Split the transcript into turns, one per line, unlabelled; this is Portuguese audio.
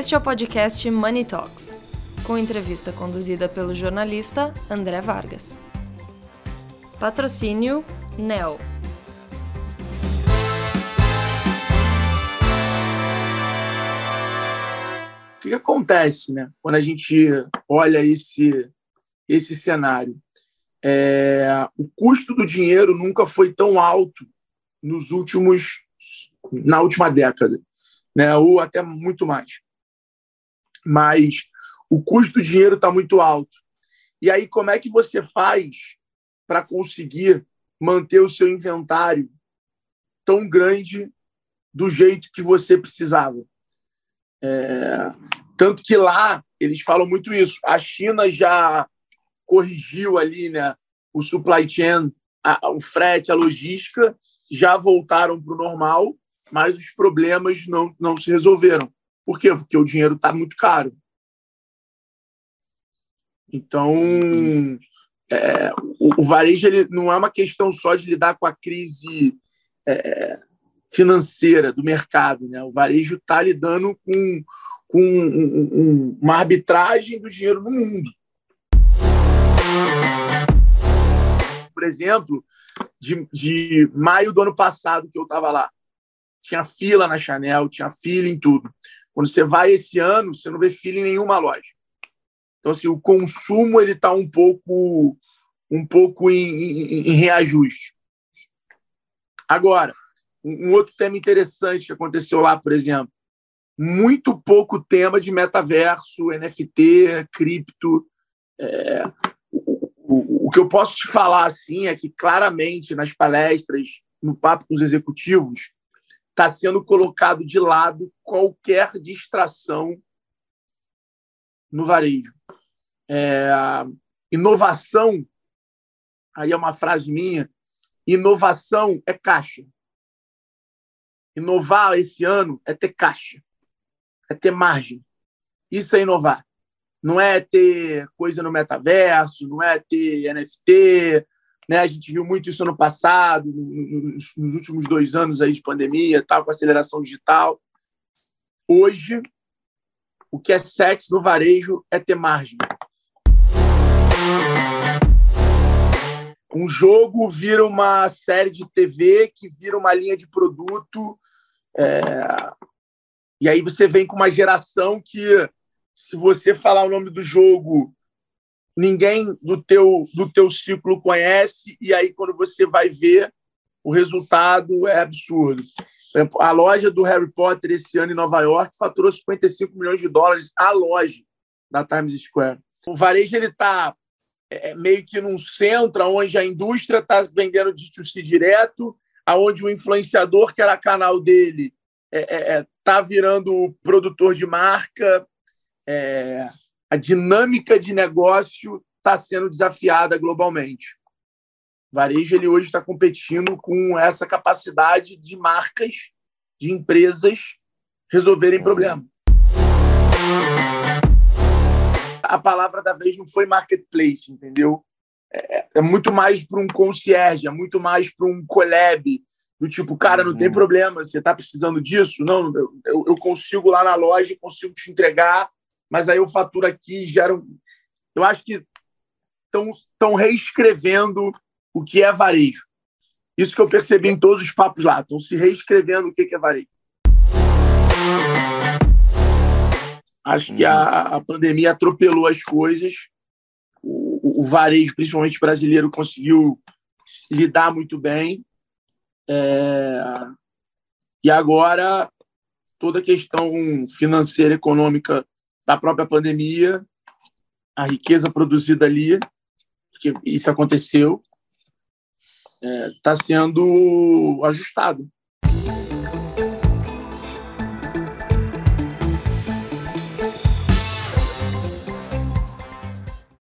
Este é o podcast Money Talks, com entrevista conduzida pelo jornalista André Vargas. Patrocínio NEL.
O que acontece, né? Quando a gente olha esse esse cenário, é, o custo do dinheiro nunca foi tão alto nos últimos na última década, né? Ou até muito mais. Mas o custo do dinheiro está muito alto. E aí, como é que você faz para conseguir manter o seu inventário tão grande do jeito que você precisava? É, tanto que lá eles falam muito isso. A China já corrigiu ali né, o supply chain, a, o frete, a logística, já voltaram para o normal, mas os problemas não, não se resolveram. Por quê? Porque o dinheiro está muito caro. Então, é, o, o, varejo ele não é uma questão só de lidar com a crise é, financeira do mercado. Né? O varejo está lidando com, com um, um, uma arbitragem do dinheiro no mundo. Por exemplo, de, de maio do ano passado que eu estava lá, tinha fila na Chanel, tinha fila em tudo. Quando você vai esse ano, você não vê fila em nenhuma loja. Então, assim, o consumo ele está um pouco, um pouco em, em, em reajuste. Agora, um outro tema interessante que aconteceu lá, por exemplo, muito pouco tema de metaverso, NFT, cripto. É, o, o, o, que eu posso te falar assim é que claramente nas palestras, no papo com os executivos, está sendo colocado de lado qualquer distração no varejo. É, inovação, aí é uma frase minha, inovação é caixa. Inovar esse ano é ter caixa, é ter margem. Isso é inovar. Não é ter coisa no metaverso, não é ter NFT. Né? A gente viu muito isso no passado, nos, nos últimos dois anos aí de pandemia, tal, com aceleração digital. Hoje, o que é sexy no varejo é ter margem. Um jogo vira uma série de TV que vira uma linha de produto. É... E aí você vem com uma geração que, se você falar o nome do jogo, ninguém do teu, do teu ciclo conhece, e aí quando você vai ver, o resultado é absurdo. A loja do Harry Potter esse ano em Nova York faturou 55 milhões de dólares a loja da Times Square. O varejo ele está é, é, meio que num centro onde a indústria está vendendo D2C direto, aonde o influenciador, que era canal dele, está é, é, é tá virando produtor de marca. É, a dinâmica de negócio está sendo desafiada globalmente. O varejo ele hoje está competindo com essa capacidade de marcas, de empresas resolverem problemas a palavra da vez não foi marketplace, entendeu? É, é muito mais para um concierge, é muito mais para um collab, do tipo, cara, não uhum. tem problema, você está precisando disso? Não, eu, eu consigo lá na loja, consigo te entregar, mas aí eu faturo aqui, gera um... Eu acho que estão reescrevendo o que é varejo. Isso que eu percebi em todos os papos lá, estão se reescrevendo o que é varejo. Acho que a, a pandemia atropelou as coisas. O, o, varejo, principalmente brasileiro, conseguiu lidar muito bem. É... E agora, toda a questão financeira, econômica da própria pandemia, a riqueza produzida ali, porque isso aconteceu, está é, sendo ajustado.